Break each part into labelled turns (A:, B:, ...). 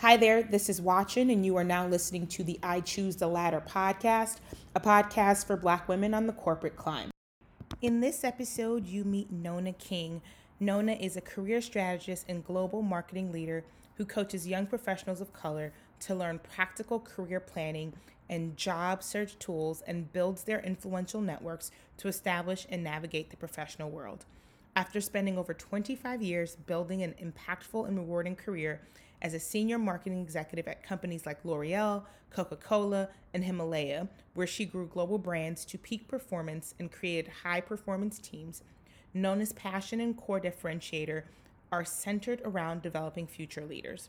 A: Hi there, this is Watchin, and you are now listening to the I Choose the Ladder podcast, a podcast for Black women on the corporate climb. In this episode, you meet Nona King. Nona is a career strategist and global marketing leader who coaches young professionals of color to learn practical career planning and job search tools and builds their influential networks to establish and navigate the professional world. After spending over 25 years building an impactful and rewarding career as a senior marketing executive at companies like L'Oreal, Coca Cola, and Himalaya, where she grew global brands to peak performance and created high performance teams, Nona's passion and core differentiator are centered around developing future leaders.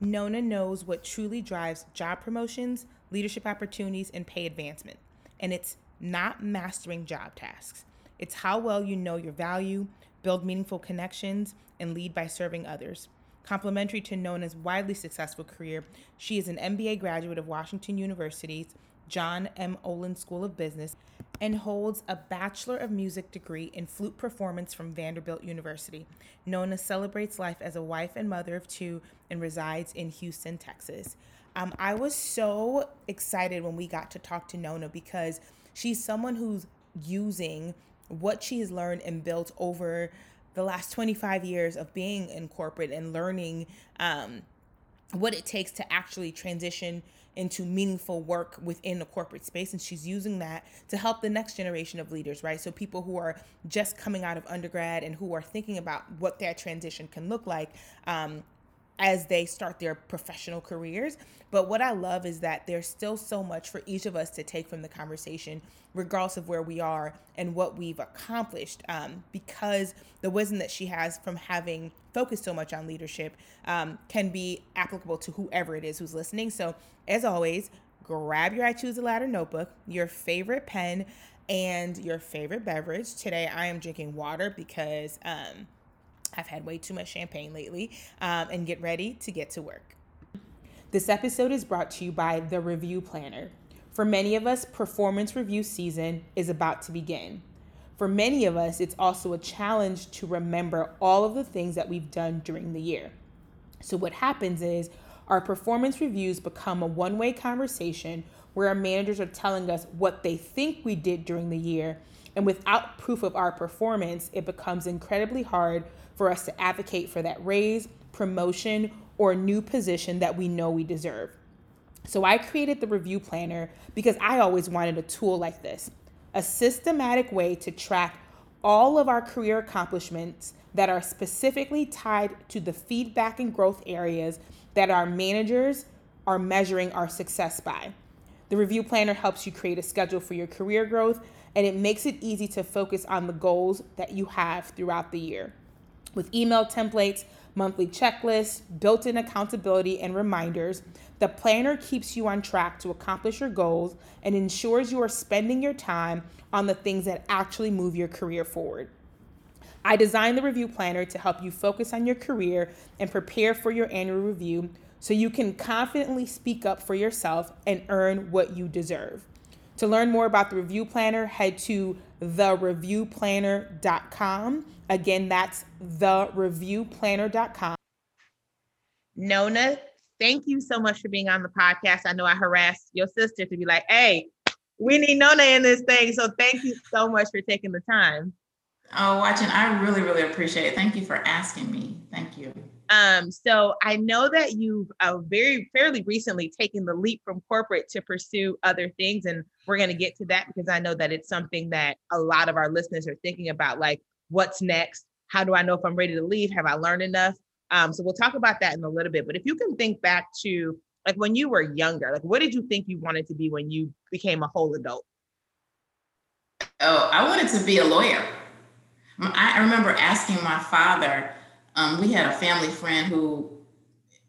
A: Nona knows what truly drives job promotions, leadership opportunities, and pay advancement. And it's not mastering job tasks, it's how well you know your value, build meaningful connections, and lead by serving others. Complementary to Nona's widely successful career, she is an MBA graduate of Washington University's John M. Olin School of Business and holds a Bachelor of Music degree in flute performance from Vanderbilt University. Nona celebrates life as a wife and mother of two and resides in Houston, Texas. Um, I was so excited when we got to talk to Nona because she's someone who's using what she has learned and built over the last 25 years of being in corporate and learning um, what it takes to actually transition into meaningful work within the corporate space and she's using that to help the next generation of leaders right? So people who are just coming out of undergrad and who are thinking about what that transition can look like um, as they start their professional careers. But what I love is that there's still so much for each of us to take from the conversation, regardless of where we are and what we've accomplished, um, because the wisdom that she has from having focused so much on leadership um, can be applicable to whoever it is who's listening. So, as always, grab your I Choose a Ladder notebook, your favorite pen, and your favorite beverage. Today, I am drinking water because. Um, I've had way too much champagne lately, um, and get ready to get to work. This episode is brought to you by The Review Planner. For many of us, performance review season is about to begin. For many of us, it's also a challenge to remember all of the things that we've done during the year. So, what happens is our performance reviews become a one way conversation where our managers are telling us what they think we did during the year. And without proof of our performance, it becomes incredibly hard for us to advocate for that raise, promotion, or new position that we know we deserve. So I created the review planner because I always wanted a tool like this a systematic way to track all of our career accomplishments that are specifically tied to the feedback and growth areas that our managers are measuring our success by. The review planner helps you create a schedule for your career growth and it makes it easy to focus on the goals that you have throughout the year. With email templates, monthly checklists, built in accountability, and reminders, the planner keeps you on track to accomplish your goals and ensures you are spending your time on the things that actually move your career forward. I designed the review planner to help you focus on your career and prepare for your annual review so you can confidently speak up for yourself and earn what you deserve. To learn more about the review planner, head to thereviewplanner.com. Again, that's thereviewplanner.com. Nona, thank you so much for being on the podcast. I know I harassed your sister to be like, hey, we need Nona in this thing. So thank you so much for taking the time.
B: Oh, Watchin, I really, really appreciate it. Thank you for asking me. Thank you.
A: Um, so I know that you've uh, very fairly recently taken the leap from corporate to pursue other things, and we're going to get to that because I know that it's something that a lot of our listeners are thinking about, like what's next? How do I know if I'm ready to leave? Have I learned enough? Um, so we'll talk about that in a little bit. But if you can think back to like when you were younger, like what did you think you wanted to be when you became a whole adult?
B: Oh, I wanted to be a lawyer. I remember asking my father um, we had a family friend who,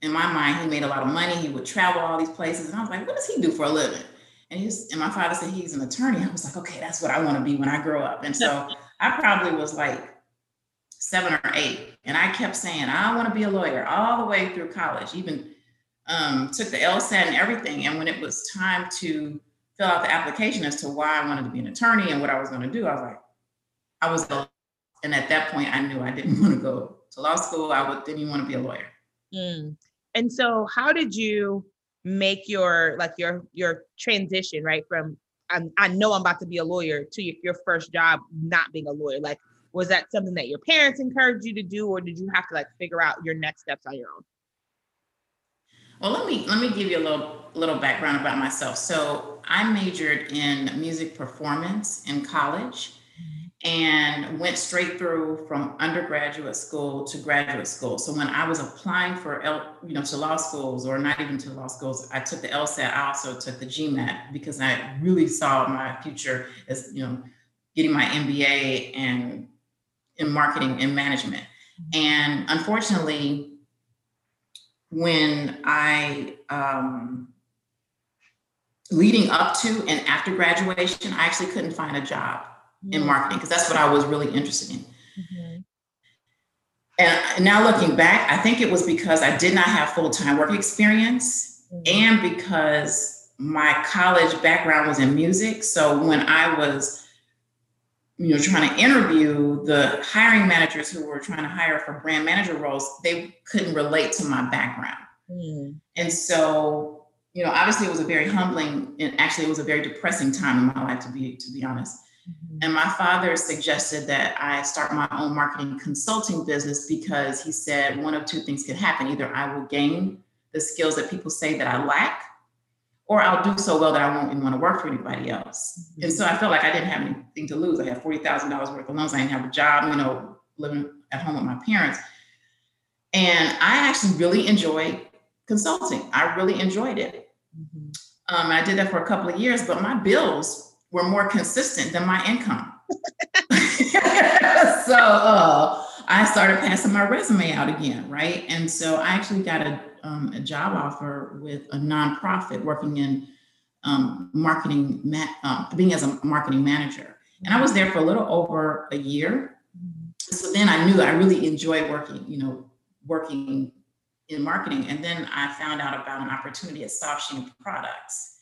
B: in my mind, he made a lot of money. He would travel all these places. And I was like, what does he do for a living? And he was, and my father said he's an attorney. I was like, okay, that's what I want to be when I grow up. And so I probably was like seven or eight. And I kept saying, I want to be a lawyer all the way through college, even um, took the LSAT and everything. And when it was time to fill out the application as to why I wanted to be an attorney and what I was going to do, I was like, I was, and at that point, I knew I didn't want to go to law school. I would, didn't even want to be a lawyer.
A: Mm. And so how did you make your like your your transition, right? From I'm, I know I'm about to be a lawyer to your, your first job not being a lawyer. Like, was that something that your parents encouraged you to do, or did you have to like figure out your next steps on your own?
B: Well, let me let me give you a little little background about myself. So I majored in music performance in college and went straight through from undergraduate school to graduate school. So when I was applying for L, you know to law schools or not even to law schools, I took the LSAT. I also took the GMAT because I really saw my future as you know getting my MBA and in marketing and management. And unfortunately, when I um, leading up to and after graduation, I actually couldn't find a job in mm-hmm. marketing because that's what I was really interested in. Mm-hmm. And now looking back, I think it was because I did not have full time work experience mm-hmm. and because my college background was in music. So when I was you know trying to interview the hiring managers who were trying to hire for brand manager roles they couldn't relate to my background mm. and so you know obviously it was a very humbling and actually it was a very depressing time in my life to be to be honest mm-hmm. and my father suggested that i start my own marketing consulting business because he said one of two things could happen either i will gain the skills that people say that i lack or I'll do so well that I won't even want to work for anybody else. Mm-hmm. And so I felt like I didn't have anything to lose. I had forty thousand dollars worth of loans. I didn't have a job, you know, living at home with my parents. And I actually really enjoyed consulting. I really enjoyed it. Mm-hmm. Um, I did that for a couple of years, but my bills were more consistent than my income. so uh, I started passing my resume out again, right? And so I actually got a um, a job offer with a nonprofit working in um, marketing, ma- uh, being as a marketing manager. And I was there for a little over a year. So then I knew I really enjoyed working, you know, working in marketing. And then I found out about an opportunity at Soft Sheen Products.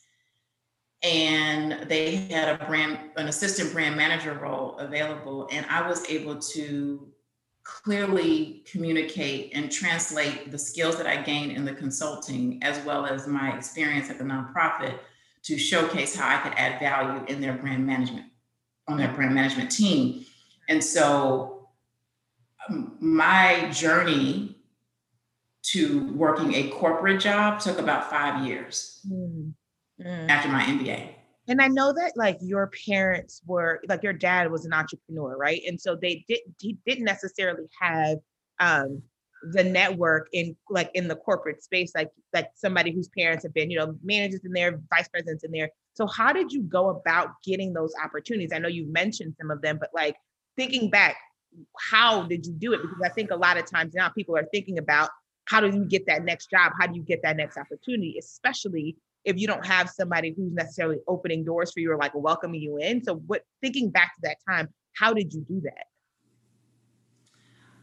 B: And they had a brand, an assistant brand manager role available. And I was able to clearly communicate and translate the skills that I gained in the consulting as well as my experience at the nonprofit to showcase how I could add value in their brand management on their brand management team. And so um, my journey to working a corporate job took about five years mm. Mm. after my MBA.
A: And I know that like your parents were like your dad was an entrepreneur, right? And so they did he didn't necessarily have um the network in like in the corporate space, like like somebody whose parents have been, you know, managers in there, vice presidents in there. So how did you go about getting those opportunities? I know you mentioned some of them, but like thinking back, how did you do it? Because I think a lot of times now people are thinking about how do you get that next job? How do you get that next opportunity, especially if you don't have somebody who's necessarily opening doors for you or like welcoming you in. So what thinking back to that time, how did you do that?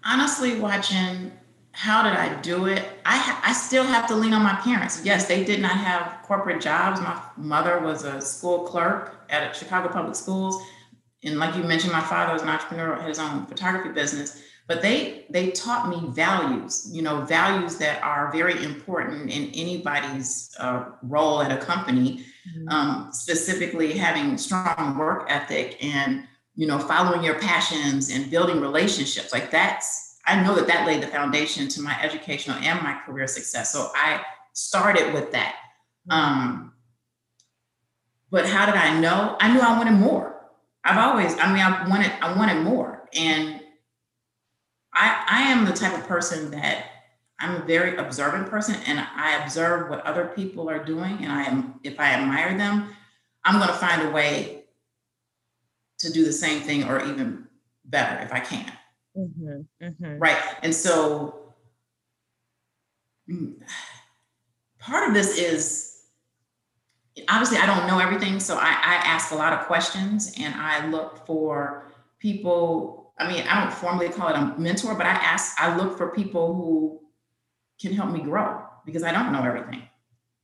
B: Honestly, Watchin how did I do it? I ha- I still have to lean on my parents. Yes, they did not have corporate jobs. My mother was a school clerk at Chicago Public Schools, and like you mentioned, my father was an entrepreneur, had his own photography business but they they taught me values you know values that are very important in anybody's uh, role at a company mm-hmm. um, specifically having strong work ethic and you know following your passions and building relationships. Like that's i know that that laid the foundation to my educational and my career success. So i started with that. Mm-hmm. um, but how did i know? I knew i wanted more. I've always i mean i wanted i wanted more. And I, I am the type of person that I'm a very observant person and I observe what other people are doing. And I am, if I admire them, I'm going to find a way to do the same thing or even better if I can. Mm-hmm, mm-hmm. Right. And so mm, part of this is obviously I don't know everything. So I, I ask a lot of questions and I look for people I mean, I don't formally call it a mentor, but I ask, I look for people who can help me grow because I don't know everything.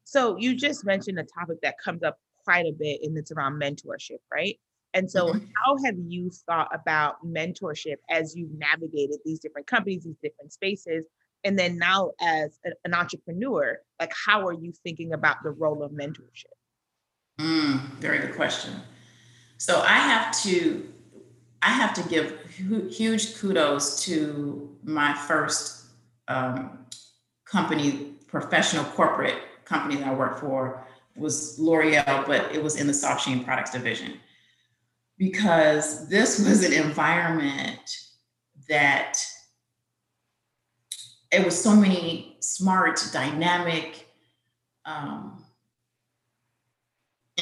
A: So you just mentioned a topic that comes up quite a bit and it's around mentorship, right? And so mm-hmm. how have you thought about mentorship as you've navigated these different companies, these different spaces? And then now as a, an entrepreneur, like how are you thinking about the role of mentorship?
B: Mm, very good question. So I have to I have to give huge kudos to my first um, company, professional corporate company that I worked for was L'Oreal, but it was in the Soft Sheen Products division. Because this was an environment that it was so many smart, dynamic, um,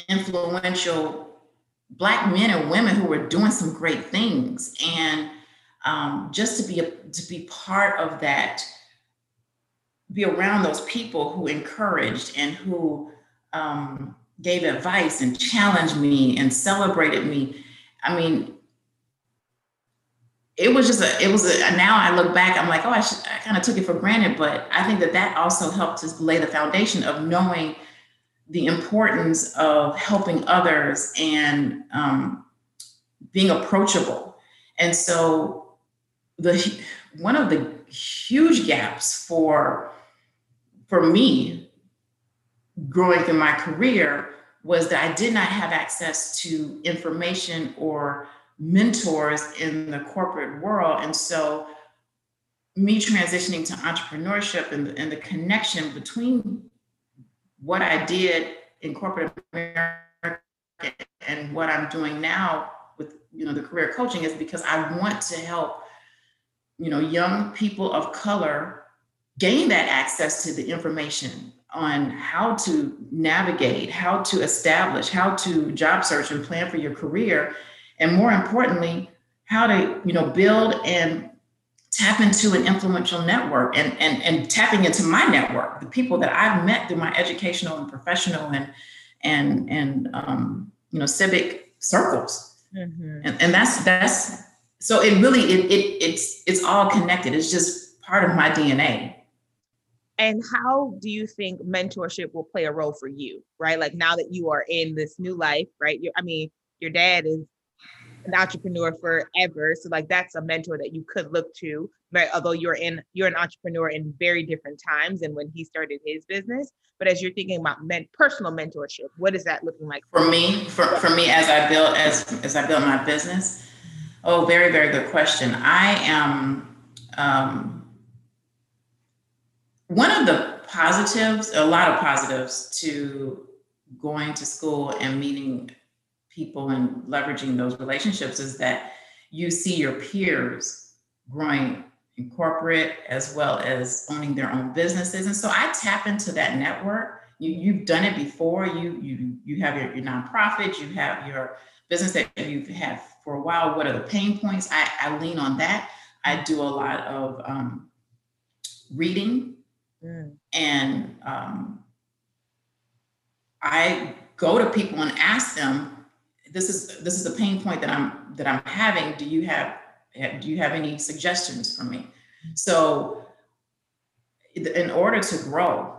B: influential black men and women who were doing some great things. And um, just to be a, to be part of that be around those people who encouraged and who um, gave advice and challenged me and celebrated me. I mean it was just a it was a now i look back i'm like oh i, should, I kind of took it for granted but i think that that also helped to lay the foundation of knowing the importance of helping others and um, being approachable. And so the one of the huge gaps for for me growing through my career was that I did not have access to information or mentors in the corporate world. And so me transitioning to entrepreneurship and, and the connection between what I did in corporate America and what I'm doing now with you know the career coaching is because I want to help you know young people of color gain that access to the information on how to navigate, how to establish, how to job search and plan for your career, and more importantly, how to you know build and tap into an influential network and, and, and tapping into my network, the people that I've met through my educational and professional and, and, and um, you know, civic circles. Mm-hmm. And, and that's, that's, so it really, it, it, it's, it's all connected. It's just part of my DNA.
A: And how do you think mentorship will play a role for you, right? Like now that you are in this new life, right? You're, I mean, your dad is an entrepreneur forever. So like that's a mentor that you could look to, right? Although you're in you're an entrepreneur in very different times and when he started his business. But as you're thinking about men, personal mentorship, what is that looking like
B: for, for me? For, for me, as I build as as I build my business. Oh, very very good question. I am um, one of the positives, a lot of positives to going to school and meeting people and leveraging those relationships is that you see your peers growing in corporate as well as owning their own businesses. And so I tap into that network. You, you've done it before. You you you have your, your nonprofit, you have your business that you've had for a while. What are the pain points? I, I lean on that. I do a lot of um, reading mm. and um, I go to people and ask them this is this is a pain point that I'm that I'm having. Do you have do you have any suggestions for me? So in order to grow,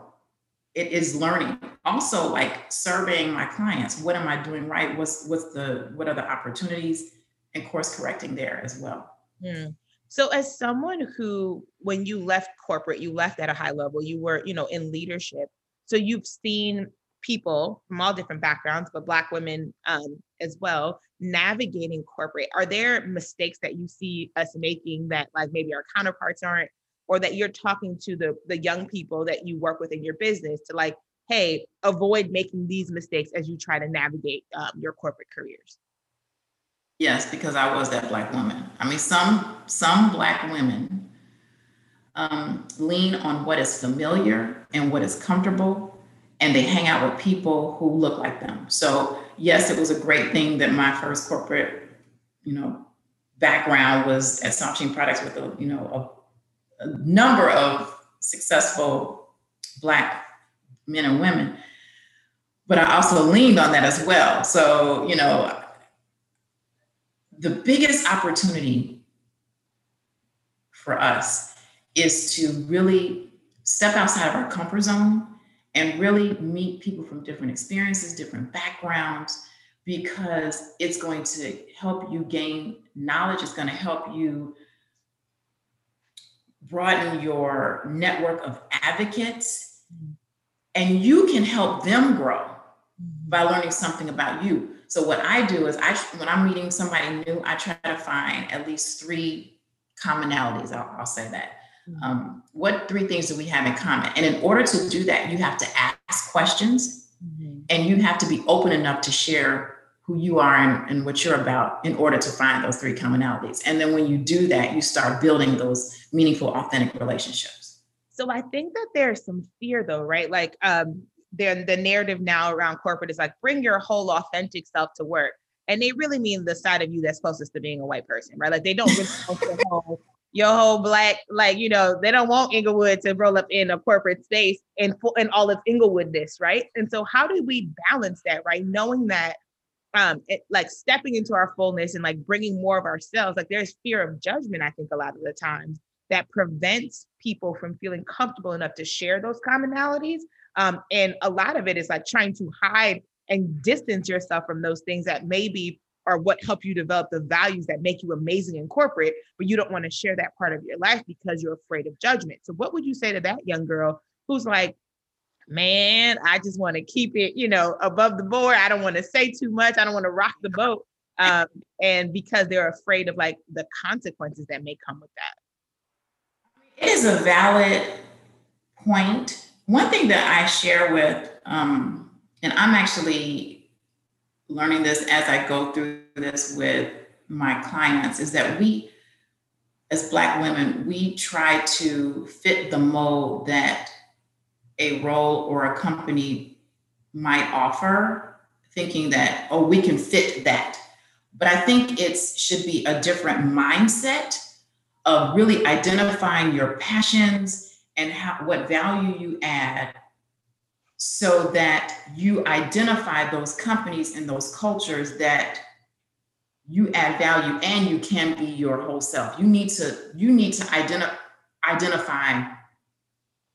B: it is learning. Also, like surveying my clients. What am I doing right? What's what's the what are the opportunities and course correcting there as well.
A: Hmm. So as someone who when you left corporate, you left at a high level, you were, you know, in leadership. So you've seen people from all different backgrounds, but Black women um, as well, navigating corporate. Are there mistakes that you see us making that like maybe our counterparts aren't, or that you're talking to the the young people that you work with in your business to like, hey, avoid making these mistakes as you try to navigate um, your corporate careers?
B: Yes, because I was that black woman. I mean, some some black women um, lean on what is familiar and what is comfortable and they hang out with people who look like them. So yes, it was a great thing that my first corporate, you know, background was at Sheen Products with a, you know, a, a number of successful black men and women. But I also leaned on that as well. So, you know, the biggest opportunity for us is to really step outside of our comfort zone and really meet people from different experiences, different backgrounds, because it's going to help you gain knowledge. It's going to help you broaden your network of advocates, and you can help them grow mm-hmm. by learning something about you. So what I do is I when I'm meeting somebody new, I try to find at least three commonalities. I'll, I'll say that. Um, what three things do we have in common? And in order to do that, you have to ask questions mm-hmm. and you have to be open enough to share who you are and, and, what you're about in order to find those three commonalities. And then when you do that, you start building those meaningful, authentic relationships.
A: So I think that there's some fear though, right? Like um the the narrative now around corporate is like bring your whole authentic self to work. And they really mean the side of you that's closest to being a white person, right? Like they don't really your whole, your whole black, like you know, they don't want Inglewood to roll up in a corporate space and in all of Inglewoodness, right? And so how do we balance that, right? Knowing that um it, like stepping into our fullness and like bringing more of ourselves like there's fear of judgment i think a lot of the times that prevents people from feeling comfortable enough to share those commonalities um, and a lot of it is like trying to hide and distance yourself from those things that maybe are what help you develop the values that make you amazing in corporate, but you don't want to share that part of your life because you're afraid of judgment. So, what would you say to that young girl who's like, man, I just want to keep it, you know, above the board. I don't want to say too much. I don't want to rock the boat. Um, and because they're afraid of like the consequences that may come with that.
B: It is a valid point. One thing that I share with, um, and I'm actually learning this as I go through this with my clients, is that we, as Black women, we try to fit the mold that a role or a company might offer, thinking that, oh, we can fit that. But I think it should be a different mindset of really identifying your passions and how, what value you add so that you identify those companies and those cultures that you add value and you can be your whole self. You need to you need to identi- identify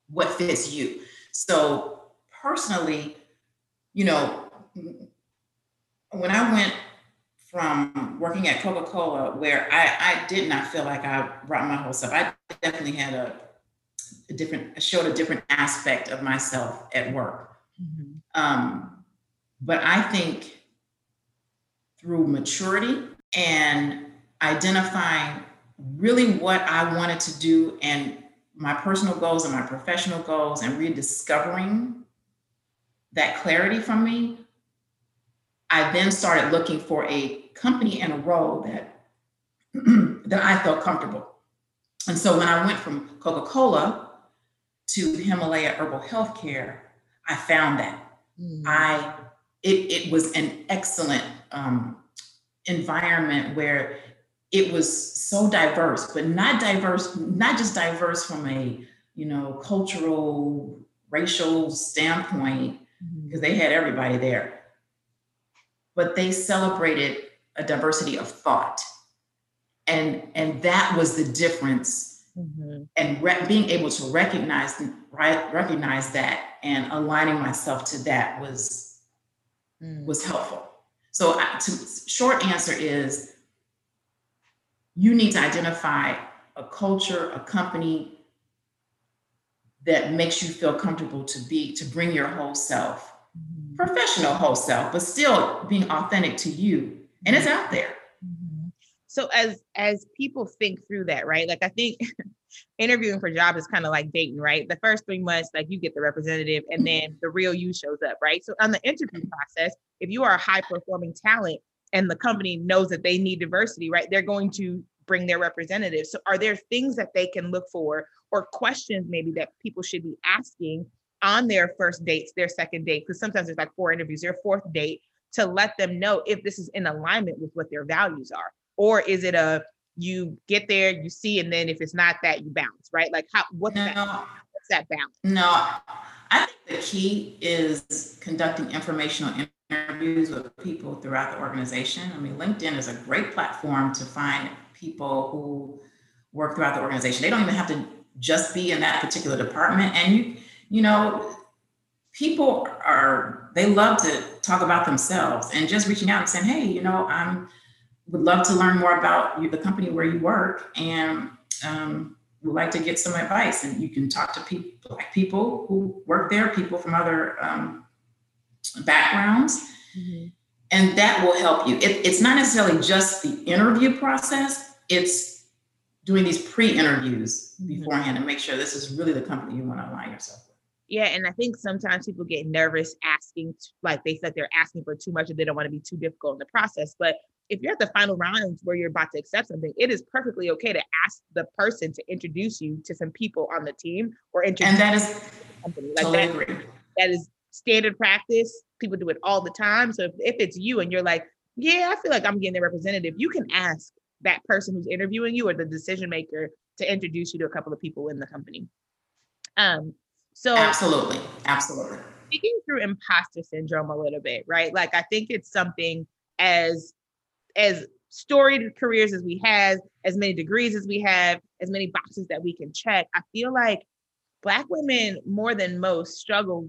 B: what fits you. So personally, you know, when I went from working at Coca-Cola, where I, I did not feel like I brought my whole self, I definitely had a, a different, showed a different aspect of myself at work. Mm-hmm. Um, but I think through maturity and identifying really what I wanted to do and my personal goals and my professional goals and rediscovering that clarity from me, I then started looking for a company and a role that that I felt comfortable. And so when I went from Coca-Cola to Himalaya Herbal Healthcare, I found that mm. I it, it was an excellent um, environment where it was so diverse, but not diverse, not just diverse from a you know cultural, racial standpoint, because mm-hmm. they had everybody there, but they celebrated a diversity of thought, and and that was the difference. Mm-hmm. And re- being able to recognize right recognize that and aligning myself to that was mm. was helpful. So, uh, to, short answer is you need to identify a culture, a company that makes you feel comfortable to be, to bring your whole self, mm-hmm. professional whole self, but still being authentic to you. And it's out there.
A: Mm-hmm. So as as people think through that, right? Like I think interviewing for jobs is kind of like dating, right? The first three months, like you get the representative, and then the real you shows up, right? So on the interview process, if you are a high performing talent, and the company knows that they need diversity, right? They're going to bring their representatives. So are there things that they can look for or questions maybe that people should be asking on their first dates, their second date? Because sometimes there's like four interviews, their fourth date to let them know if this is in alignment with what their values are. Or is it a you get there, you see, and then if it's not that, you bounce, right? Like how what's no, that what's that balance?
B: No, I think the key is conducting informational interviews with people throughout the organization. I mean, LinkedIn is a great platform to find people who work throughout the organization. They don't even have to just be in that particular department. And you, you know, people are they love to talk about themselves and just reaching out and saying, hey, you know, I'm would love to learn more about you, the company where you work, and um, would like to get some advice, and you can talk to people, black people who work there, people from other um, backgrounds, mm-hmm. and that will help you. It, it's not necessarily just the interview process; it's doing these pre-interviews mm-hmm. beforehand to make sure this is really the company you want to align yourself with.
A: Yeah, and I think sometimes people get nervous asking, like they said they're asking for too much and they don't want to be too difficult in the process. But if you're at the final rounds where you're about to accept something, it is perfectly okay to ask the person to introduce you to some people on the team or introduce
B: and that is company. Like totally that, agree.
A: that is standard practice. People do it all the time. So if, if it's you and you're like, yeah, I feel like I'm getting the representative, you can ask that person who's interviewing you or the decision maker to introduce you to a couple of people in the company. Um, so
B: absolutely, absolutely.
A: Speaking through imposter syndrome a little bit, right? Like I think it's something as as storied careers as we have, as many degrees as we have, as many boxes that we can check. I feel like Black women more than most struggle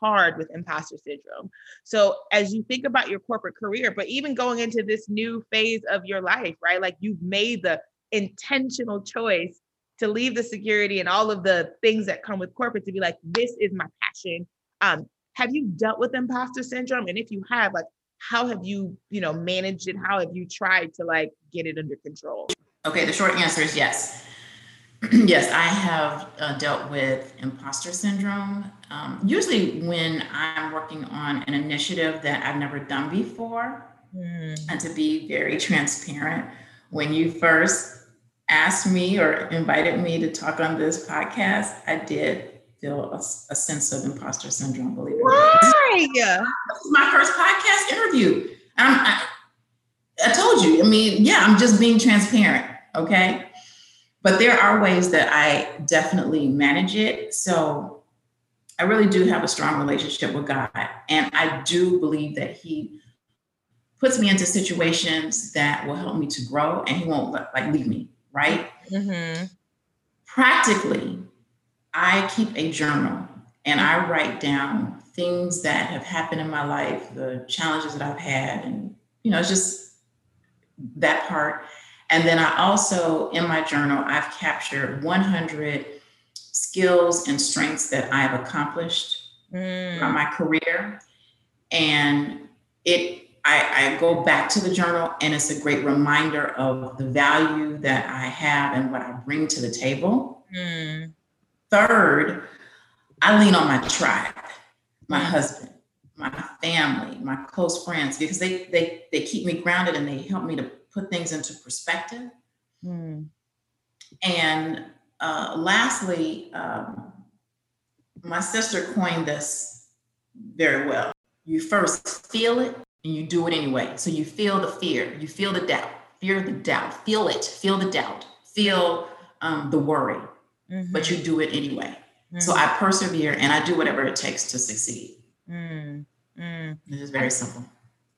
A: hard with imposter syndrome. So as you think about your corporate career, but even going into this new phase of your life, right? Like you've made the intentional choice to leave the security and all of the things that come with corporate to be like, this is my passion. Um, have you dealt with imposter syndrome? And if you have, like, how have you, you know, managed it? How have you tried to like get it under control?
B: Okay, the short answer is yes. yes, I have uh, dealt with imposter syndrome. Um, usually, when I'm working on an initiative that I've never done before, mm. and to be very transparent, when you first asked me or invited me to talk on this podcast, I did feel a, a sense of imposter syndrome, believe it or not. Why? This is my first podcast interview. I, I told you, I mean, yeah, I'm just being transparent, okay? But there are ways that I definitely manage it. So I really do have a strong relationship with God. And I do believe that He puts me into situations that will help me to grow and He won't like leave me right? Mm-hmm. Practically, I keep a journal and I write down things that have happened in my life, the challenges that I've had, and you know, just that part. And then I also, in my journal, I've captured 100 skills and strengths that I've accomplished mm. throughout my career. And it I, I, go back to the journal and it's a great reminder of the value that I have and what I bring to the table. Mm. Third, I lean on my tribe, my husband, my family, my close friends, because they they they keep me grounded and they help me to put things into perspective. Mm. And uh, lastly, um, my sister coined this very well. You first feel it, and you do it anyway. So you feel the fear, you feel the doubt, fear the doubt, feel it, feel the doubt, feel um, the worry, mm-hmm. but you do it anyway. Mm-hmm. So I persevere and I do whatever it takes to succeed. Mm-hmm. This is very simple.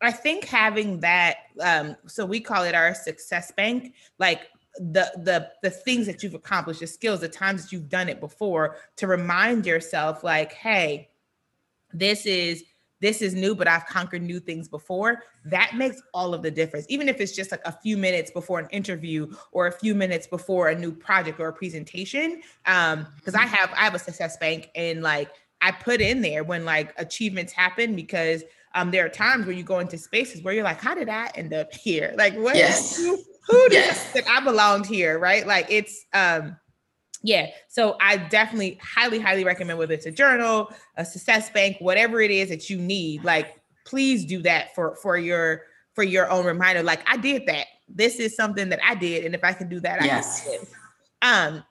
A: I think having that, um, so we call it our success bank, like the the the things that you've accomplished, the skills, the times that you've done it before, to remind yourself, like, hey, this is this is new, but I've conquered new things before. That makes all of the difference. Even if it's just like a few minutes before an interview or a few minutes before a new project or a presentation. Um, because I have I have a success bank and like I put in there when like achievements happen because um there are times where you go into spaces where you're like, how did I end up here? Like what
B: yes.
A: who, who yes. that I belonged here, right? Like it's um yeah so i definitely highly highly recommend whether it's a journal a success bank whatever it is that you need like please do that for for your for your own reminder. Like i did that. This is something that i did and if i can do that
B: yes.
A: i can um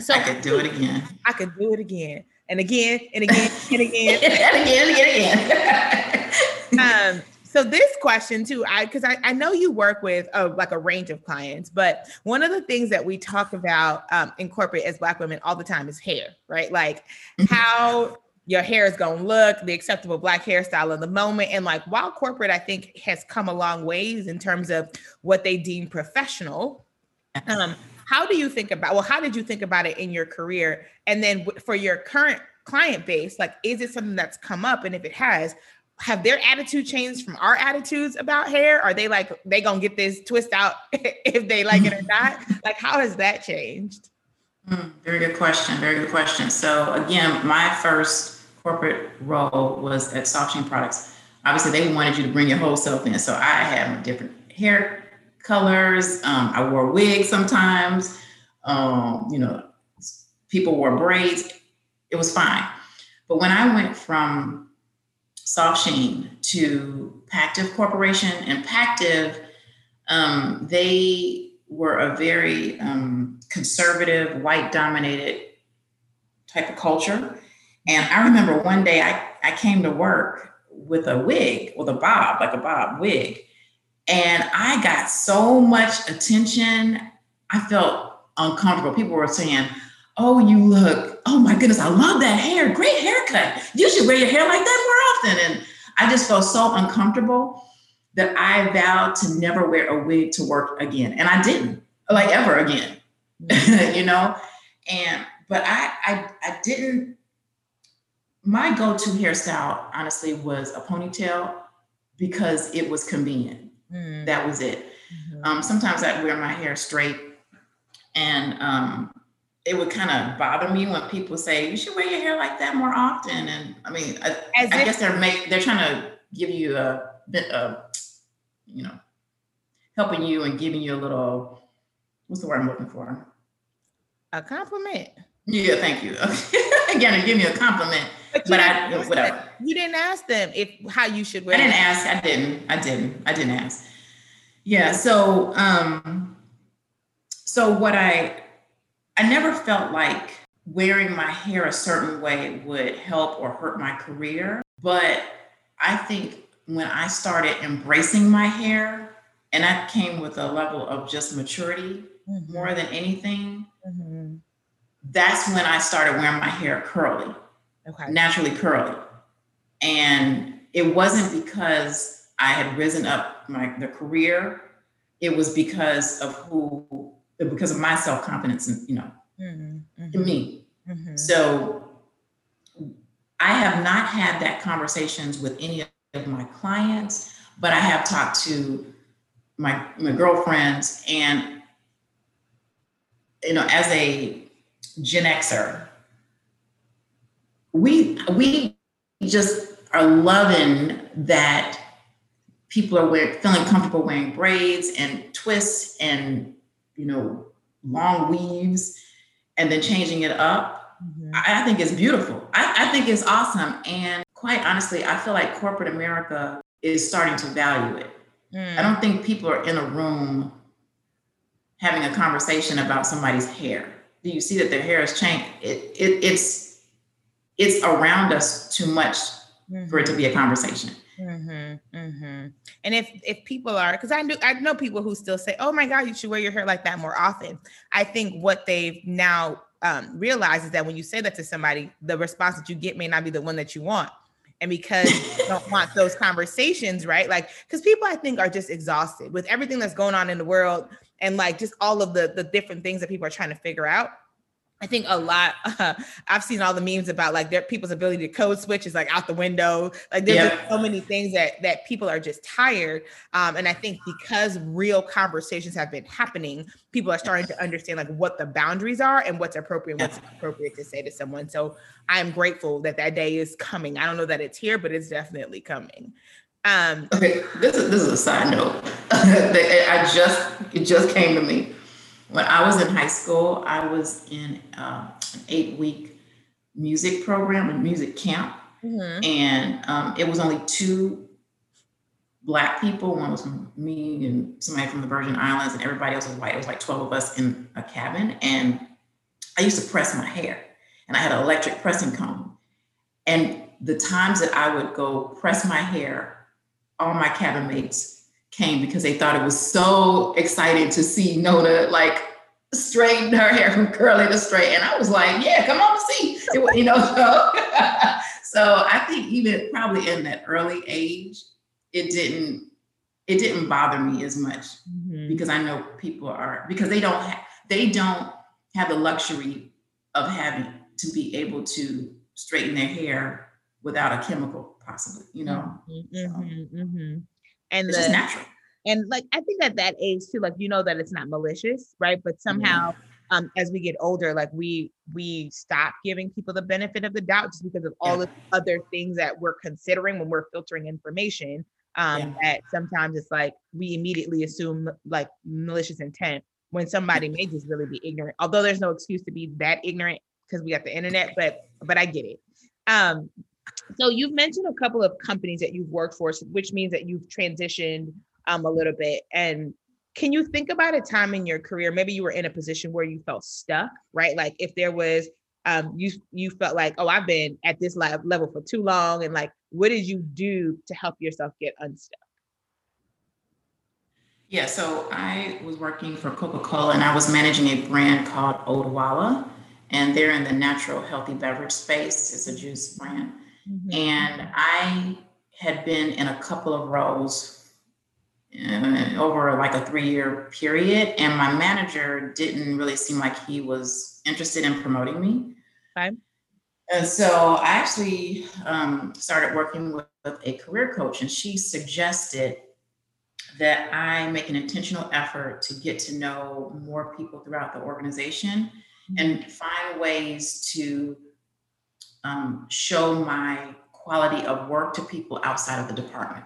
A: so
B: i could do it again.
A: I could do it again and again. And again and again
B: and again. And again, and
A: again. So this question too, I because I, I know you work with a, like a range of clients, but one of the things that we talk about um, in corporate as Black women all the time is hair, right? Like mm-hmm. how your hair is going to look, the acceptable Black hairstyle of the moment, and like while corporate I think has come a long ways in terms of what they deem professional. Um, how do you think about? Well, how did you think about it in your career, and then for your current client base, like is it something that's come up, and if it has, have their attitude changed from our attitudes about hair? Are they like they gonna get this twist out if they like it or not? Like, how has that changed?
B: Mm, very good question. Very good question. So again, my first corporate role was at Soft Sheen Products. Obviously, they wanted you to bring your whole self in. So I had different hair colors. Um, I wore wigs sometimes. Um, you know, people wore braids. It was fine. But when I went from Soft Sheen to Pactiv Corporation, and Pactiv, um, they were a very um, conservative, white dominated type of culture. And I remember one day I, I came to work with a wig, with a bob, like a bob wig. And I got so much attention. I felt uncomfortable. People were saying, Oh, you look, oh my goodness, I love that hair. Great haircut. You should wear your hair like that more often. And I just felt so uncomfortable that I vowed to never wear a wig to work again. And I didn't, like ever again. you know? And but I I I didn't my go-to hairstyle honestly was a ponytail because it was convenient. Mm. That was it. Mm-hmm. Um, sometimes I'd wear my hair straight and um, it would kind of bother me when people say you should wear your hair like that more often. And I mean, I, I if- guess they're make they're trying to give you a bit of, you know, helping you and giving you a little. What's the word I'm looking for?
A: A compliment.
B: Yeah, thank you. Again, give me a compliment. But, but I whatever.
A: You didn't ask them if how you should wear.
B: I didn't ask. I didn't. I didn't. I didn't ask. Yeah. So um, so what I I never felt like wearing my hair a certain way would help or hurt my career. But I think when I started embracing my hair, and that came with a level of just maturity mm-hmm. more than anything, mm-hmm. that's when I started wearing my hair curly, okay. naturally curly. And it wasn't because I had risen up my the career, it was because of who because of my self confidence and you know mm-hmm, mm-hmm. me. Mm-hmm. So I have not had that conversations with any of my clients, but I have talked to my my girlfriends and you know as a Gen Xer, we we just are loving that people are wearing, feeling comfortable wearing braids and twists and you know long weaves and then changing it up, mm-hmm. I, I, think it's beautiful. I, I think it's awesome. And quite honestly, I feel like corporate America is starting to value it. Mm. I don't think people are in a room having a conversation about somebody's hair. Do you see that their hair has changed? It, it, it's it's around us too much mm-hmm. for it to be a conversation.
A: Mm-hmm, mm-hmm. And if if people are, because I know I know people who still say, "Oh my God, you should wear your hair like that more often." I think what they've now um, realized is that when you say that to somebody, the response that you get may not be the one that you want. And because you don't want those conversations, right? Like, because people I think are just exhausted with everything that's going on in the world and like just all of the the different things that people are trying to figure out I think a lot. Uh, I've seen all the memes about like their people's ability to code switch is like out the window. Like there's yep. so many things that that people are just tired. Um, and I think because real conversations have been happening, people are starting to understand like what the boundaries are and what's appropriate, what's appropriate to say to someone. So I'm grateful that that day is coming. I don't know that it's here, but it's definitely coming.
B: Um, okay, this is this is a side note. I just it just came to me when I was in high school, I was in uh, an eight week music program, a music camp. Mm-hmm. And um, it was only two black people. One was me and somebody from the Virgin Islands, and everybody else was white. It was like 12 of us in a cabin. And I used to press my hair, and I had an electric pressing comb. And the times that I would go press my hair, all my cabin mates came because they thought it was so exciting to see Nona like straighten her hair from curly to straight. And I was like, yeah, come on see. It, you know, so, so I think even probably in that early age, it didn't it didn't bother me as much mm-hmm. because I know people are because they don't have they don't have the luxury of having to be able to straighten their hair without a chemical possibly, you know. Mm-hmm, so. mm-hmm, mm-hmm
A: and it's the, natural. And like I think at that age too, like you know that it's not malicious, right? But somehow um, as we get older, like we we stop giving people the benefit of the doubt just because of all yeah. the other things that we're considering when we're filtering information. Um, yeah. that sometimes it's like we immediately assume like malicious intent when somebody may just really be ignorant. Although there's no excuse to be that ignorant because we got the internet, but but I get it. Um, so you've mentioned a couple of companies that you've worked for, which means that you've transitioned um, a little bit. And can you think about a time in your career maybe you were in a position where you felt stuck right? Like if there was um you you felt like oh i've been at this level for too long and like what did you do to help yourself get unstuck?
B: Yeah so i was working for coca-cola and i was managing a brand called odwalla and they're in the natural healthy beverage space. It's a juice brand mm-hmm. and i had been in a couple of roles uh, over like a three year period. And my manager didn't really seem like he was interested in promoting me. Okay. And so I actually um, started working with, with a career coach, and she suggested that I make an intentional effort to get to know more people throughout the organization mm-hmm. and find ways to um, show my quality of work to people outside of the department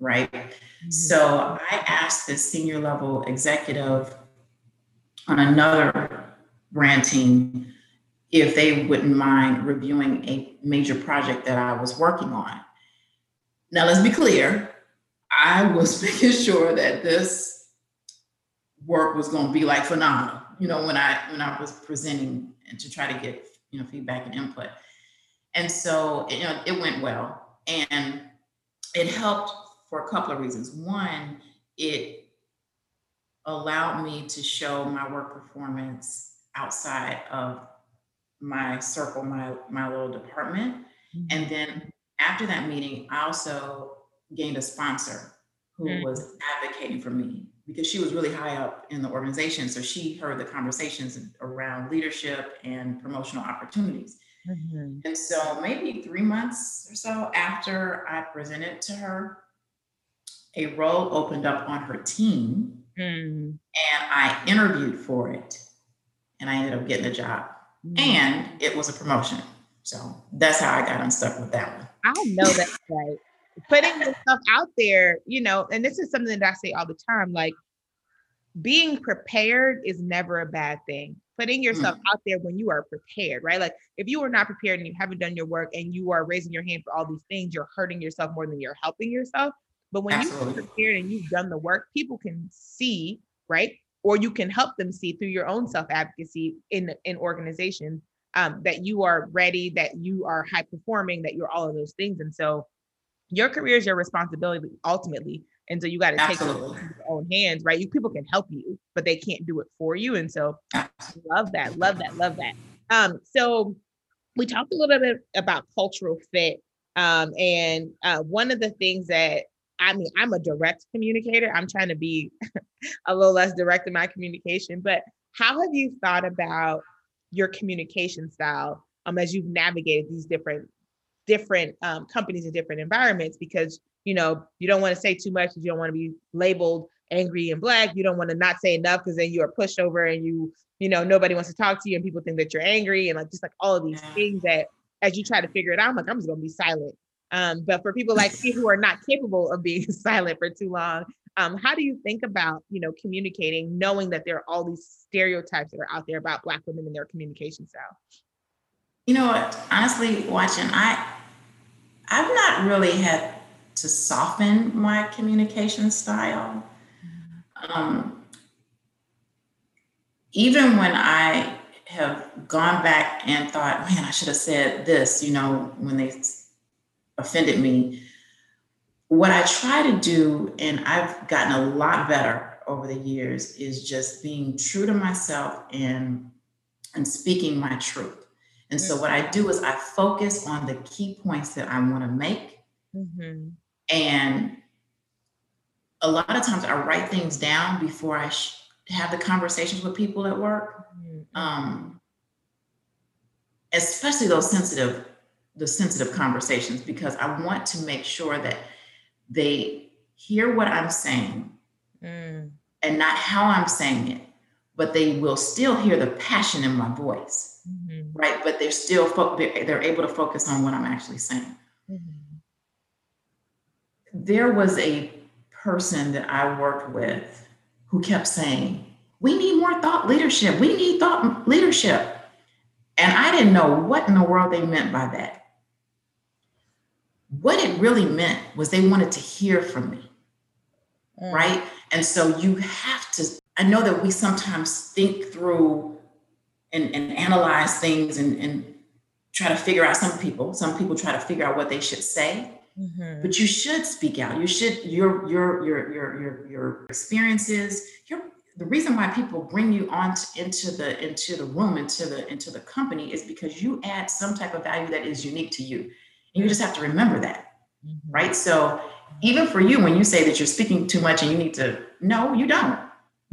B: right? Mm-hmm. So I asked this senior level executive on another brand team if they wouldn't mind reviewing a major project that I was working on. Now, let's be clear, I was making sure that this work was going to be like phenomenal, you know, when I when I was presenting and to try to get, you know, feedback and input. And so, you know, it went well and it helped for a couple of reasons. One, it allowed me to show my work performance outside of my circle, my my little department. Mm-hmm. And then after that meeting, I also gained a sponsor who mm-hmm. was advocating for me because she was really high up in the organization. So she heard the conversations around leadership and promotional opportunities. Mm-hmm. And so maybe three months or so after I presented to her a role opened up on her team mm. and I interviewed for it and I ended up getting the job. Mm. And it was a promotion. So that's how I got unstuck with that one.
A: I know that's right. Putting yourself out there, you know, and this is something that I say all the time like being prepared is never a bad thing. Putting yourself mm. out there when you are prepared, right? Like if you are not prepared and you haven't done your work and you are raising your hand for all these things, you're hurting yourself more than you're helping yourself. But when Absolutely. you're prepared and you've done the work, people can see, right? Or you can help them see through your own self advocacy in in organizations um, that you are ready, that you are high performing, that you're all of those things. And so, your career is your responsibility ultimately. And so you got to take it in your own hands, right? You people can help you, but they can't do it for you. And so, love that, love that, love that. Um, so we talked a little bit about cultural fit. Um, and uh, one of the things that I mean, I'm a direct communicator. I'm trying to be a little less direct in my communication, but how have you thought about your communication style um, as you've navigated these different different um, companies and different environments? Because you know you don't want to say too much, because you don't want to be labeled angry and black. You don't want to not say enough because then you are pushed over and you you know nobody wants to talk to you and people think that you're angry and like just like all of these things that as you try to figure it out, I'm like I'm just gonna be silent um, but for people like me who are not capable of being silent for too long, um, how do you think about you know communicating, knowing that there are all these stereotypes that are out there about Black women and their communication style?
B: You know what? Honestly, Watchin, I I've not really had to soften my communication style. Um, even when I have gone back and thought, man, I should have said this, you know, when they offended me. What I try to do, and I've gotten a lot better over the years, is just being true to myself and and speaking my truth. And so what I do is I focus on the key points that I want to make. Mm-hmm. And a lot of times I write things down before I sh- have the conversations with people at work. Mm-hmm. Um, especially those sensitive the sensitive conversations because I want to make sure that they hear what I'm saying mm. and not how I'm saying it, but they will still hear the passion in my voice, mm-hmm. right? But they're still fo- they're, they're, able to focus on what I'm actually saying. Mm-hmm. There was a person that I worked with who kept saying, "We need more thought leadership. We need thought leadership," and I didn't know what in the world they meant by that. What it really meant was they wanted to hear from me, mm. right? And so you have to I know that we sometimes think through and, and analyze things and, and try to figure out some people, some people try to figure out what they should say. Mm-hmm. But you should speak out. You should your your your your your your experiences. Your the reason why people bring you on to, into the into the room into the into the company is because you add some type of value that is unique to you, and you just have to remember that, mm-hmm. right? So even for you, when you say that you're speaking too much and you need to, no, you don't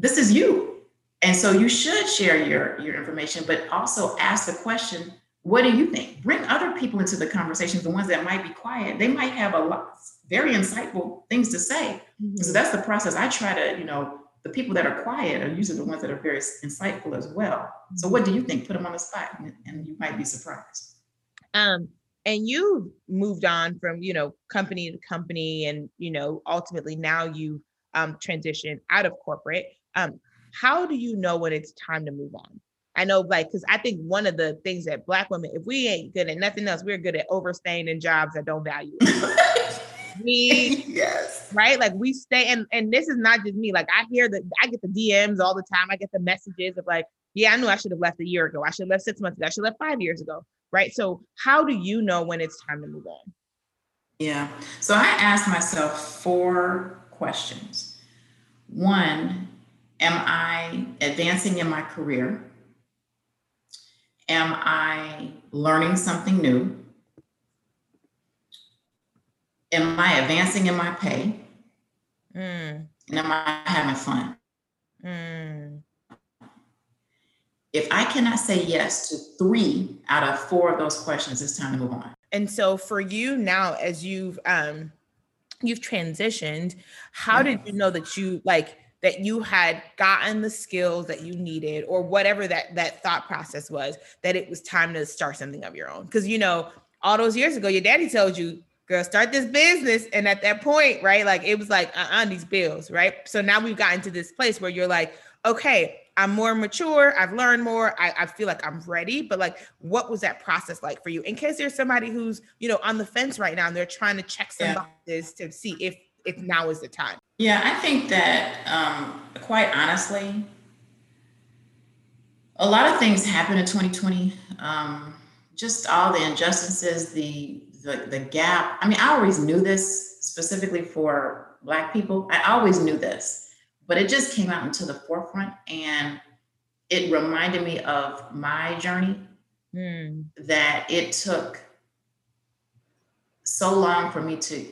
B: this is you. And so you should share your, your information, but also ask the question, what do you think? Bring other people into the conversation, the ones that might be quiet. They might have a lot, very insightful things to say. Mm-hmm. So that's the process. I try to, you know, the people that are quiet are usually the ones that are very insightful as well. So what do you think? Put them on the spot and, and you might be surprised.
A: Um, and you moved on from, you know, company to company and, you know, ultimately now you um, transition out of corporate. Um, how do you know when it's time to move on? I know, like, because I think one of the things that Black women, if we ain't good at nothing else, we're good at overstaying in jobs that don't value us. we, yes, right? Like we stay, and and this is not just me. Like I hear that I get the DMs all the time. I get the messages of like, yeah, I knew I should have left a year ago. I should have left six months ago. I should have left five years ago. Right. So how do you know when it's time to move on?
B: Yeah. So I asked myself four questions. One, Am I advancing in my career? Am I learning something new? Am I advancing in my pay? Mm. And am I having fun? Mm. If I cannot say yes to three out of four of those questions, it's time to move on.
A: And so for you now, as you've um you've transitioned, how did you know that you like that you had gotten the skills that you needed or whatever that that thought process was that it was time to start something of your own. Because you know all those years ago your daddy told you girl start this business. And at that point right like it was like uh-uh these bills right? So now we've gotten to this place where you're like okay i'm more mature i've learned more I, I feel like i'm ready. But like what was that process like for you? In case there's somebody who's you know on the fence right now and they're trying to check some yeah. boxes to see if if now is the time
B: yeah, I think that um, quite honestly, a lot of things happened in 2020. Um, just all the injustices, the, the the gap. I mean, I always knew this specifically for Black people. I always knew this, but it just came out into the forefront, and it reminded me of my journey. Mm. That it took so long for me to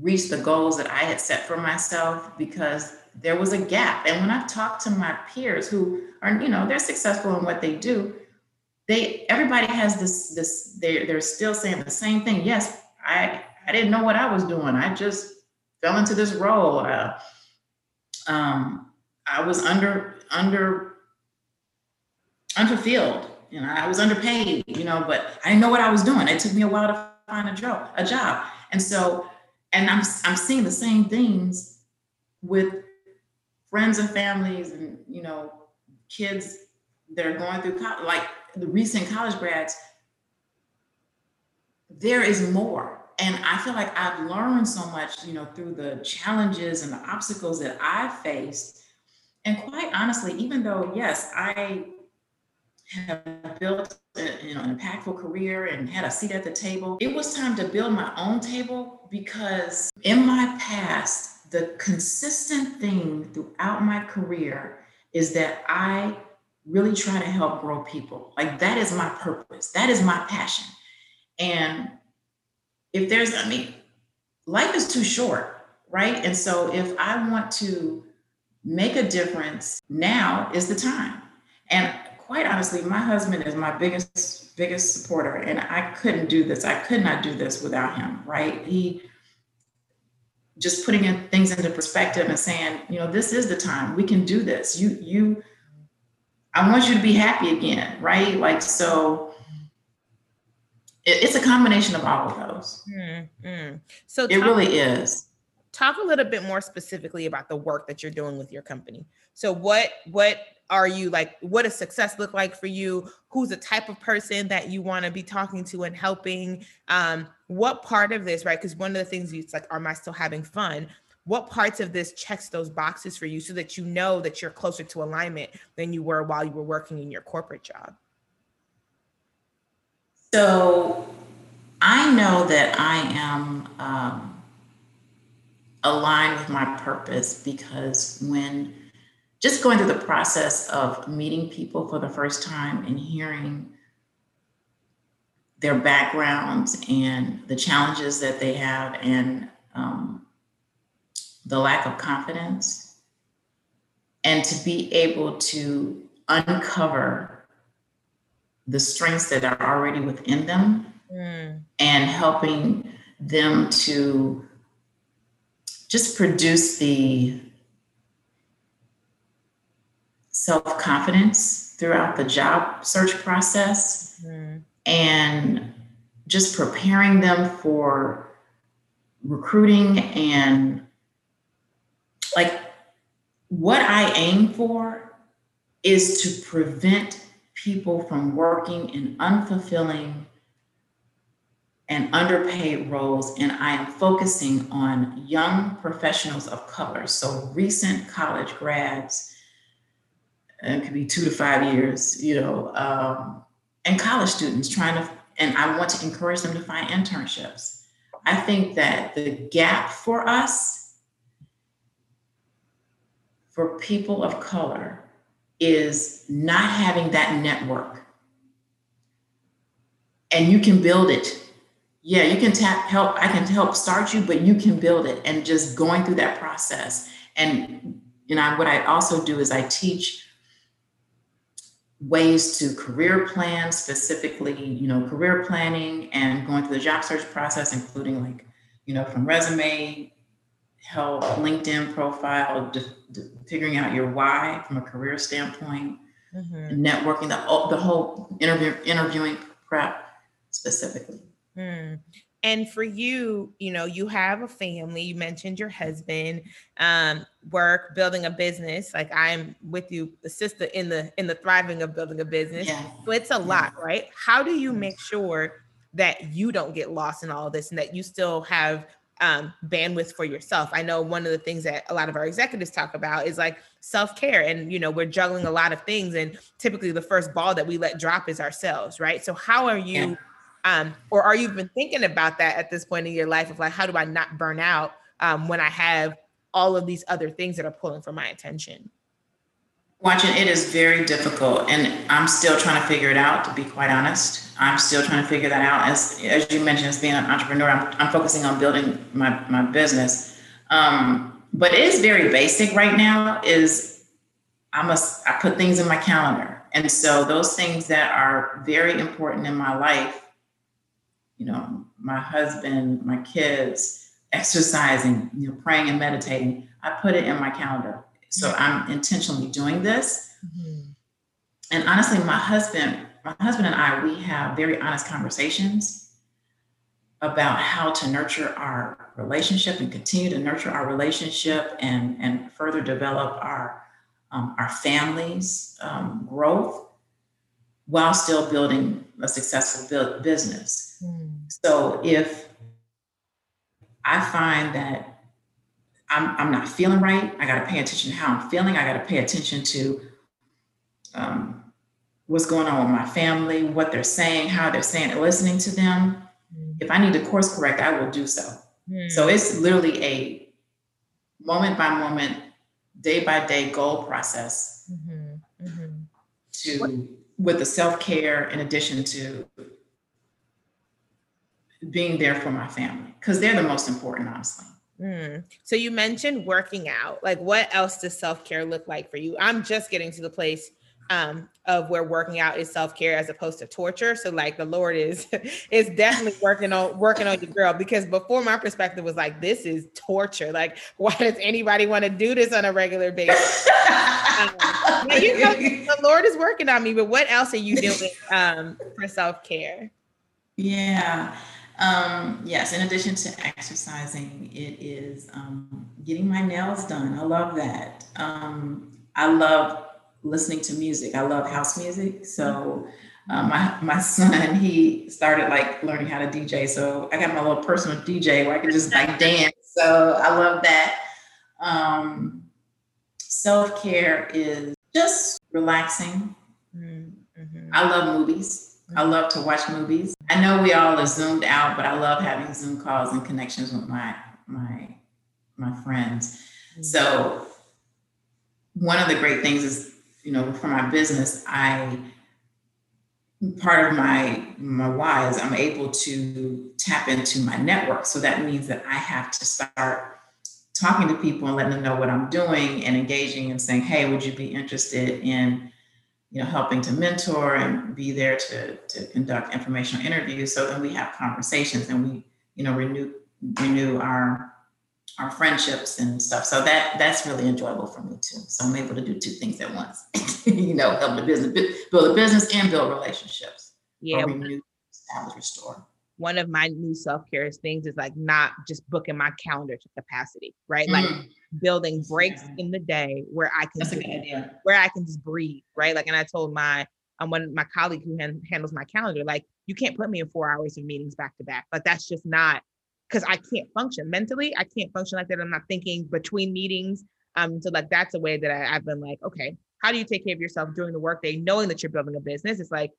B: reach the goals that I had set for myself because there was a gap. And when I've talked to my peers who are, you know, they're successful in what they do, they everybody has this this they're they're still saying the same thing. Yes, I I didn't know what I was doing. I just fell into this role. Uh, um, I was under under unfulfilled. You know, I was underpaid. You know, but I didn't know what I was doing. It took me a while to find a job. A job, and so and I'm I'm seeing the same things with friends and families and you know kids that are going through college, like the recent college grads. There is more, and I feel like I've learned so much, you know, through the challenges and the obstacles that I've faced. And quite honestly, even though yes, I have built you know, an impactful career and had a seat at the table. It was time to build my own table because in my past, the consistent thing throughout my career is that I really try to help grow people. Like that is my purpose. That is my passion. And if there's, I mean, life is too short, right? And so if I want to make a difference, now is the time. And quite honestly, my husband is my biggest, biggest supporter. And I couldn't do this. I could not do this without him, right? He just putting in things into perspective and saying, you know, this is the time. We can do this. You, you, I want you to be happy again, right? Like, so it's a combination of all of those. Mm-hmm. So it really is.
A: Talk a little bit more specifically about the work that you're doing with your company. So what what are you like what does success look like for you? Who's the type of person that you want to be talking to and helping? Um what part of this right because one of the things it's like am i still having fun? What parts of this checks those boxes for you so that you know that you're closer to alignment than you were while you were working in your corporate job?
B: So i know that i am um, aligned with my purpose because when just going through the process of meeting people for the first time and hearing their backgrounds and the challenges that they have and um, the lack of confidence and to be able to uncover the strengths that are already within them mm. and helping them to just produce the self confidence throughout the job search process mm. and just preparing them for recruiting and like what I aim for is to prevent people from working in unfulfilling and underpaid roles. And I am focusing on young professionals of color, so recent college grads and it could be two to five years, you know, um, and college students trying to, and I want to encourage them to find internships. I think that the gap for us, for people of color, is not having that network. And you can build it. Yeah, you can tap help, I can help start you, but you can build it and just going through that process. And you know, what I also do is I teach ways to career plan specifically you know career planning and going through the job search process including like you know from resume help linkedin profile figuring out your why from a career standpoint mm-hmm. networking the, the whole interview interviewing prep specifically mm.
A: And for you, you know, you have a family. You mentioned your husband, um, work, building a business. Like I'm with you, the sister in the in the thriving of building a business. Yeah. So it's a lot, right? How do you make sure that you don't get lost in all this and that you still have um, bandwidth for yourself. I know one of the things that a lot of our executives talk about is like self care, and you know we're juggling a lot of things, and typically the first ball that we let drop is ourselves, right? So how are you? Yeah um, or are you even thinking about that at this point in your life of like, how do I not burn out um, when I have all of these other things that are pulling for my attention?
B: Watchin it is very difficult, and I'm still trying to figure it out. To be quite honest, I'm still trying to figure that out. As as you mentioned, as being an entrepreneur, I'm, I'm focusing on building my my business. Um, but it is very basic right now. Is I must I put things in my calendar, and so those things that are very important in my life you know, my husband, my kids, exercising, you know, praying and meditating. I put it in my calendar. So I'm intentionally doing this. Mm-hmm. And honestly, my husband, my husband and I, we have very honest conversations about how to nurture our relationship and continue to nurture our relationship and, and further develop our um, our families' um, growth while still building a successful business. Mm. So if I find that I'm, I'm not feeling right, I got to pay attention to how I'm feeling. I got to pay attention to um, what's going on with my family, what they're saying, how they're saying it, listening to them. Mm. If I need to course correct, I will do so. Mm. So it's literally a moment by moment, day by day goal process mm-hmm. Mm-hmm. to what? with the self care in addition to being there for my family because they're the most important, honestly.
A: Mm. So you mentioned working out. Like, what else does self care look like for you? I'm just getting to the place um, of where working out is self care as opposed to torture. So like the Lord is is definitely working on working on your girl because before my perspective was like this is torture. Like why does anybody want to do this on a regular basis? um, you know, the Lord is working on me. But what else are you doing um, for self care?
B: Yeah. Um, yes, in addition to exercising, it is um, getting my nails done. I love that. Um, I love listening to music. I love house music. So uh, my my son he started like learning how to DJ. So I got my little personal DJ where I can just like dance. So I love that. Um, Self care is just relaxing. Mm-hmm. I love movies. I mm-hmm. love to watch movies. I know we all are zoomed out, but I love having Zoom calls and connections with my my my friends. Mm-hmm. So one of the great things is you know, for my business, I part of my my why is I'm able to tap into my network. So that means that I have to start talking to people and letting them know what I'm doing and engaging and saying, hey, would you be interested in you know helping to mentor and be there to to conduct informational interviews so then we have conversations and we you know renew renew our our friendships and stuff. So that that's really enjoyable for me too. So I'm able to do two things at once. you know, help the business build a business and build relationships.
A: Yeah. Renew,
B: establish, restore.
A: One of my new self-care things is like not just booking my calendar to capacity, right? Like mm. building breaks yeah. in the day where I can
B: that's a good idea.
A: where I can just breathe, right? Like, and I told my um, one of my colleague who handles my calendar, like, you can't put me in four hours of meetings back to back. Like, that's just not because I can't function mentally. I can't function like that. I'm not thinking between meetings. Um, so like that's a way that I, I've been like, okay, how do you take care of yourself during the workday, knowing that you're building a business? It's like,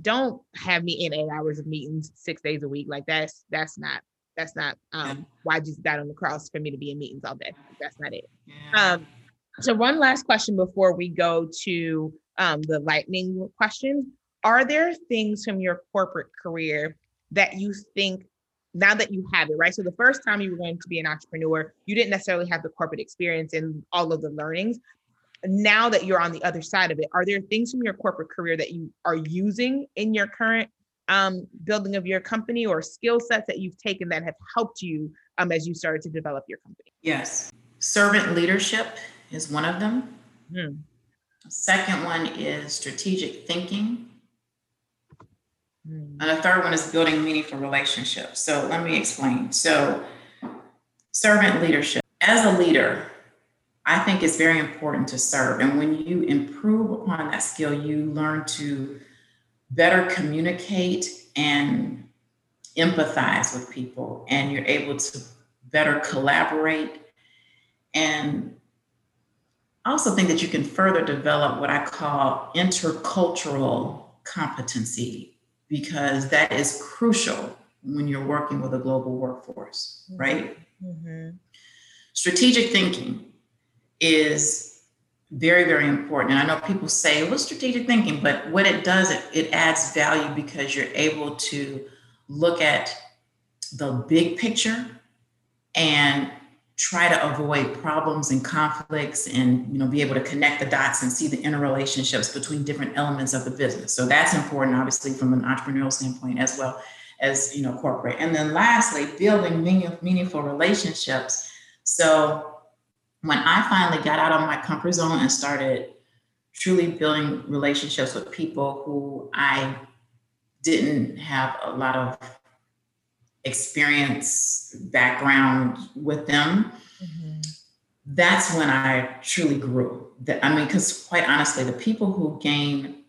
A: don't have me in eight hours of meetings six days a week. Like that's that's not that's not um why Jesus died on the cross for me to be in meetings all day. That's not it. Yeah. Um, so one last question before we go to um the lightning questions. Are there things from your corporate career that you think now that you have it, right? So the first time you were going to be an entrepreneur, you didn't necessarily have the corporate experience and all of the learnings. Now that you're on the other side of it, are there things from your corporate career that you are using in your current um, building of your company or skill sets that you've taken that have helped you um, as you started to develop your company?
B: Yes. Servant leadership is one of them. Hmm. Second one is strategic thinking. Mm. And the third one is building meaningful relationships. So let me explain. So, servant leadership. As a leader, I think it's very important to serve. And when you improve upon that skill, you learn to better communicate and empathize with people, and you're able to better collaborate. And I also think that you can further develop what I call intercultural competency because that is crucial when you're working with a global workforce, mm-hmm. right? Mm-hmm. Strategic thinking is very, very important. And I know people say, what's strategic thinking? But what it does, it, it adds value because you're able to look at the big picture and try to avoid problems and conflicts and you know be able to connect the dots and see the interrelationships between different elements of the business so that's important obviously from an entrepreneurial standpoint as well as you know corporate and then lastly building meaningful relationships so when i finally got out of my comfort zone and started truly building relationships with people who i didn't have a lot of experience background with them mm-hmm. that's when i truly grew that i mean because quite honestly the people who gain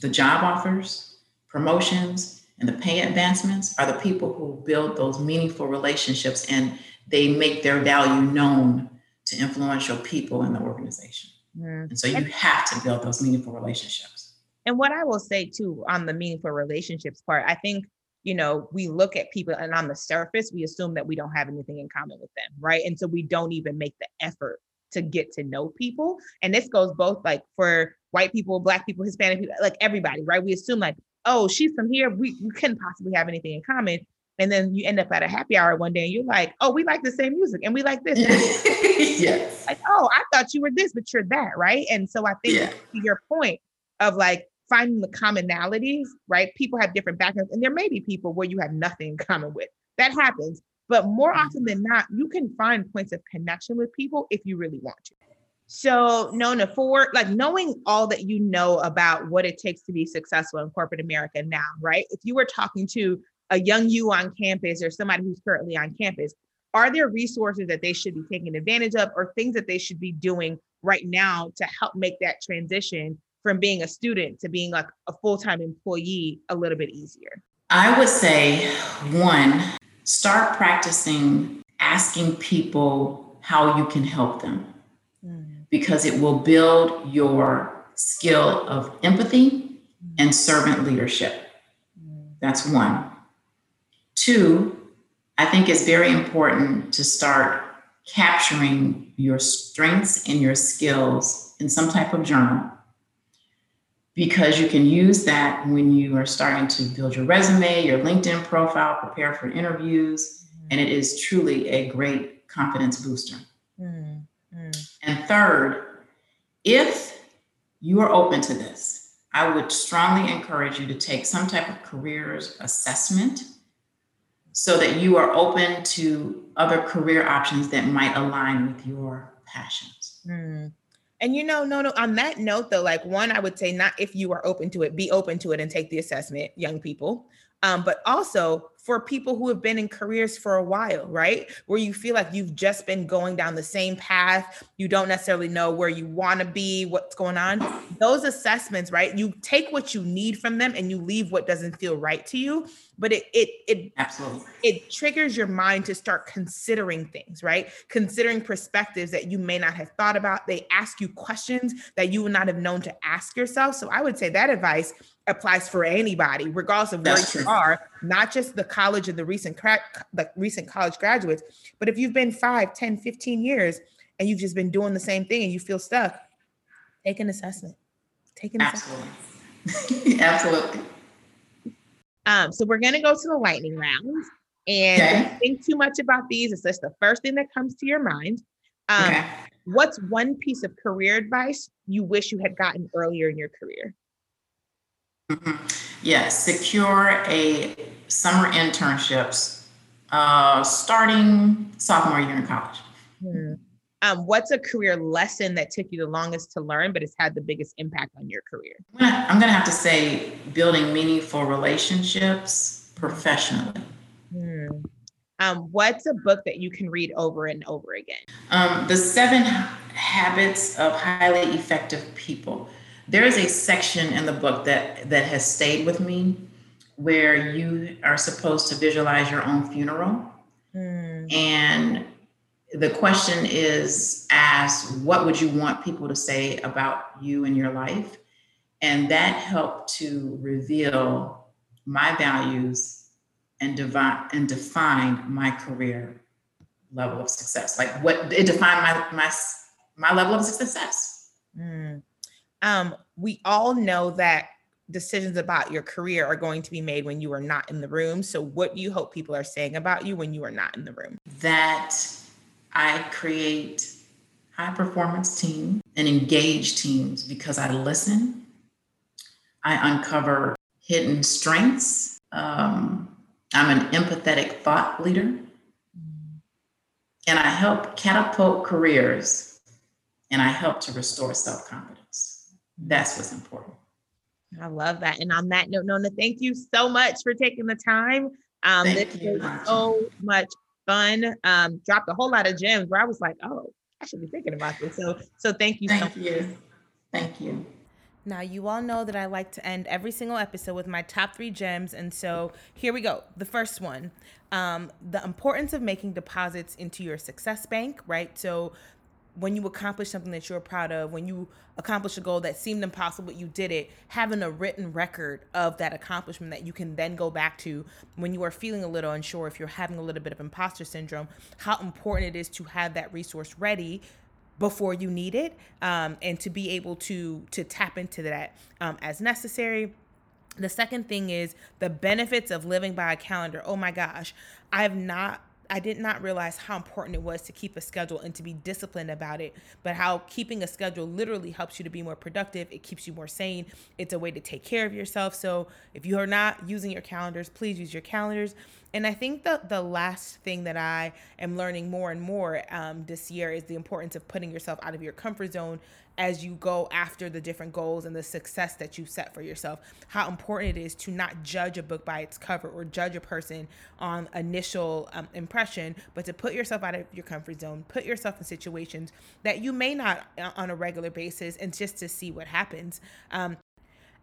B: the job offers promotions and the pay advancements are the people who build those meaningful relationships and they make their value known to influential people in the organization mm-hmm. and so you have to build those meaningful relationships
A: and what i will say too on the meaningful relationships part i think you know, we look at people and on the surface, we assume that we don't have anything in common with them, right? And so we don't even make the effort to get to know people. And this goes both like for white people, black people, Hispanic people, like everybody, right? We assume like, oh, she's from here. We, we couldn't possibly have anything in common. And then you end up at a happy hour one day and you're like, oh, we like the same music and we like this.
B: yes.
A: Like, oh, I thought you were this, but you're that, right? And so I think yeah. to your point of like finding the commonalities, right? People have different backgrounds, and there may be people where you have nothing in common with. That happens. But more mm-hmm. often than not, you can find points of connection with people if you really want to. So, Nona, for like knowing all that you know about what it takes to be successful in corporate America now, right? If you were talking to a young you on campus or somebody who's currently on campus, are there resources that they should be taking advantage of or things that they should be doing right now to help make that transition from being a student to being like a full-time employee a little bit easier?
B: I would say one, start practicing asking people how you can help them mm. because it will build your skill of empathy mm. and servant leadership. Mm. That's one. Two, I think it's very important to start capturing your strengths and your skills in some type of journal because you can use that when you are starting to build your resume, your LinkedIn profile, prepare for interviews, and it is truly a great confidence booster. Mm-hmm. And third, if you are open to this, I would strongly encourage you to take some type of careers assessment so that you are open to other career options that might align with your passions.
A: Mm. And you know, no, no, on that note, though, like one, I would say not if you are open to it, be open to it and take the assessment, young people. Um, but also for people who have been in careers for a while, right? Where you feel like you've just been going down the same path, you don't necessarily know where you want to be, what's going on. Those assessments, right? You take what you need from them and you leave what doesn't feel right to you but it it it
B: absolutely.
A: it triggers your mind to start considering things right? Considering perspectives that you may not have thought about. They ask you questions that you would not have known to ask yourself. So i would say that advice applies for anybody regardless of That's where true. you are not just the college and the recent crack the recent college graduates but if you've been 5 10 15 years and you've just been doing the same thing and you feel stuck take an assessment. Take an
B: absolutely. Assessment. absolutely
A: um, so we're gonna go to the lightning round and okay. think too much about these. It's just the first thing that comes to your mind. Um, okay. What's one piece of career advice you wish you had gotten earlier in your career?
B: Mm-hmm. Yes, secure a summer internships uh, starting sophomore year in college.
A: Hmm. Um, what's a career lesson that took you the longest to learn, but has had the biggest impact on your career?
B: I'm going to have to say building meaningful relationships professionally.
A: Hmm. Um, what's a book that you can read over and over again?
B: Um, the Seven Habits of Highly Effective People. There is a section in the book that that has stayed with me, where you are supposed to visualize your own funeral, hmm. and the question is asked what would you want people to say about you and your life? And that helped to reveal my values and divine and define my career level of success. Like what it defined my my my level of success. Mm.
A: um we all know that decisions about your career are going to be made when you are not in the room. So what do you hope people are saying about you when you are not in the room?
B: That I create high performance teams and engage teams because I listen. I uncover hidden strengths. Um, I'm an empathetic thought leader. And I help catapult careers and I help to restore self confidence. That's what's important.
A: I love that. And on that note, Nona, thank you so much for taking the time. Um, thank this was so much fun. Um, dropped a whole lot of gems where I was like, oh, I should be thinking about this. So, so thank you.
B: Thank so you. Thank you.
A: Now, you all know that I like to end every single episode with my top three gems. And so here we go. The first one um, the importance of making deposits into your success bank, right? So, when you accomplish something that you're proud of, when you accomplish a goal that seemed impossible, but you did it, having a written record of that accomplishment that you can then go back to when you are feeling a little unsure, if you're having a little bit of imposter syndrome, how important it is to have that resource ready before you need it um, and to be able to to tap into that um, as necessary The second thing is the benefits of living by a calendar. Oh my gosh, I have not I did not realize how important it was to keep a schedule and to be disciplined about it, but how keeping a schedule literally helps you to be more productive. It keeps you more sane. It's a way to take care of yourself. So if you are not using your calendars, please use your calendars. And I think the the last thing that I am learning more and more um, this year is the importance of putting yourself out of your comfort zone as you go after the different goals and the success that you set for yourself. How important it is to not judge a book by its cover or judge a person on initial um, impression, but to put yourself out of your comfort zone, put yourself in situations that you may not uh, on a regular basis, and just to see what happens. Um,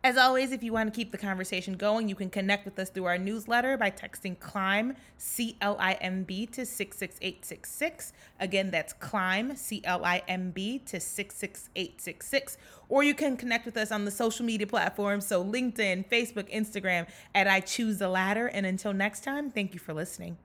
A: as always, if you want to keep the conversation going, you can connect with us through our newsletter by texting CLIMB, C L I M B, to 66866. Again, that's CLIMB, C L I M B, to 66866. Or you can connect with us on the social media platforms, so LinkedIn, Facebook, Instagram, at I Choose the Ladder. And until next time, thank you for listening.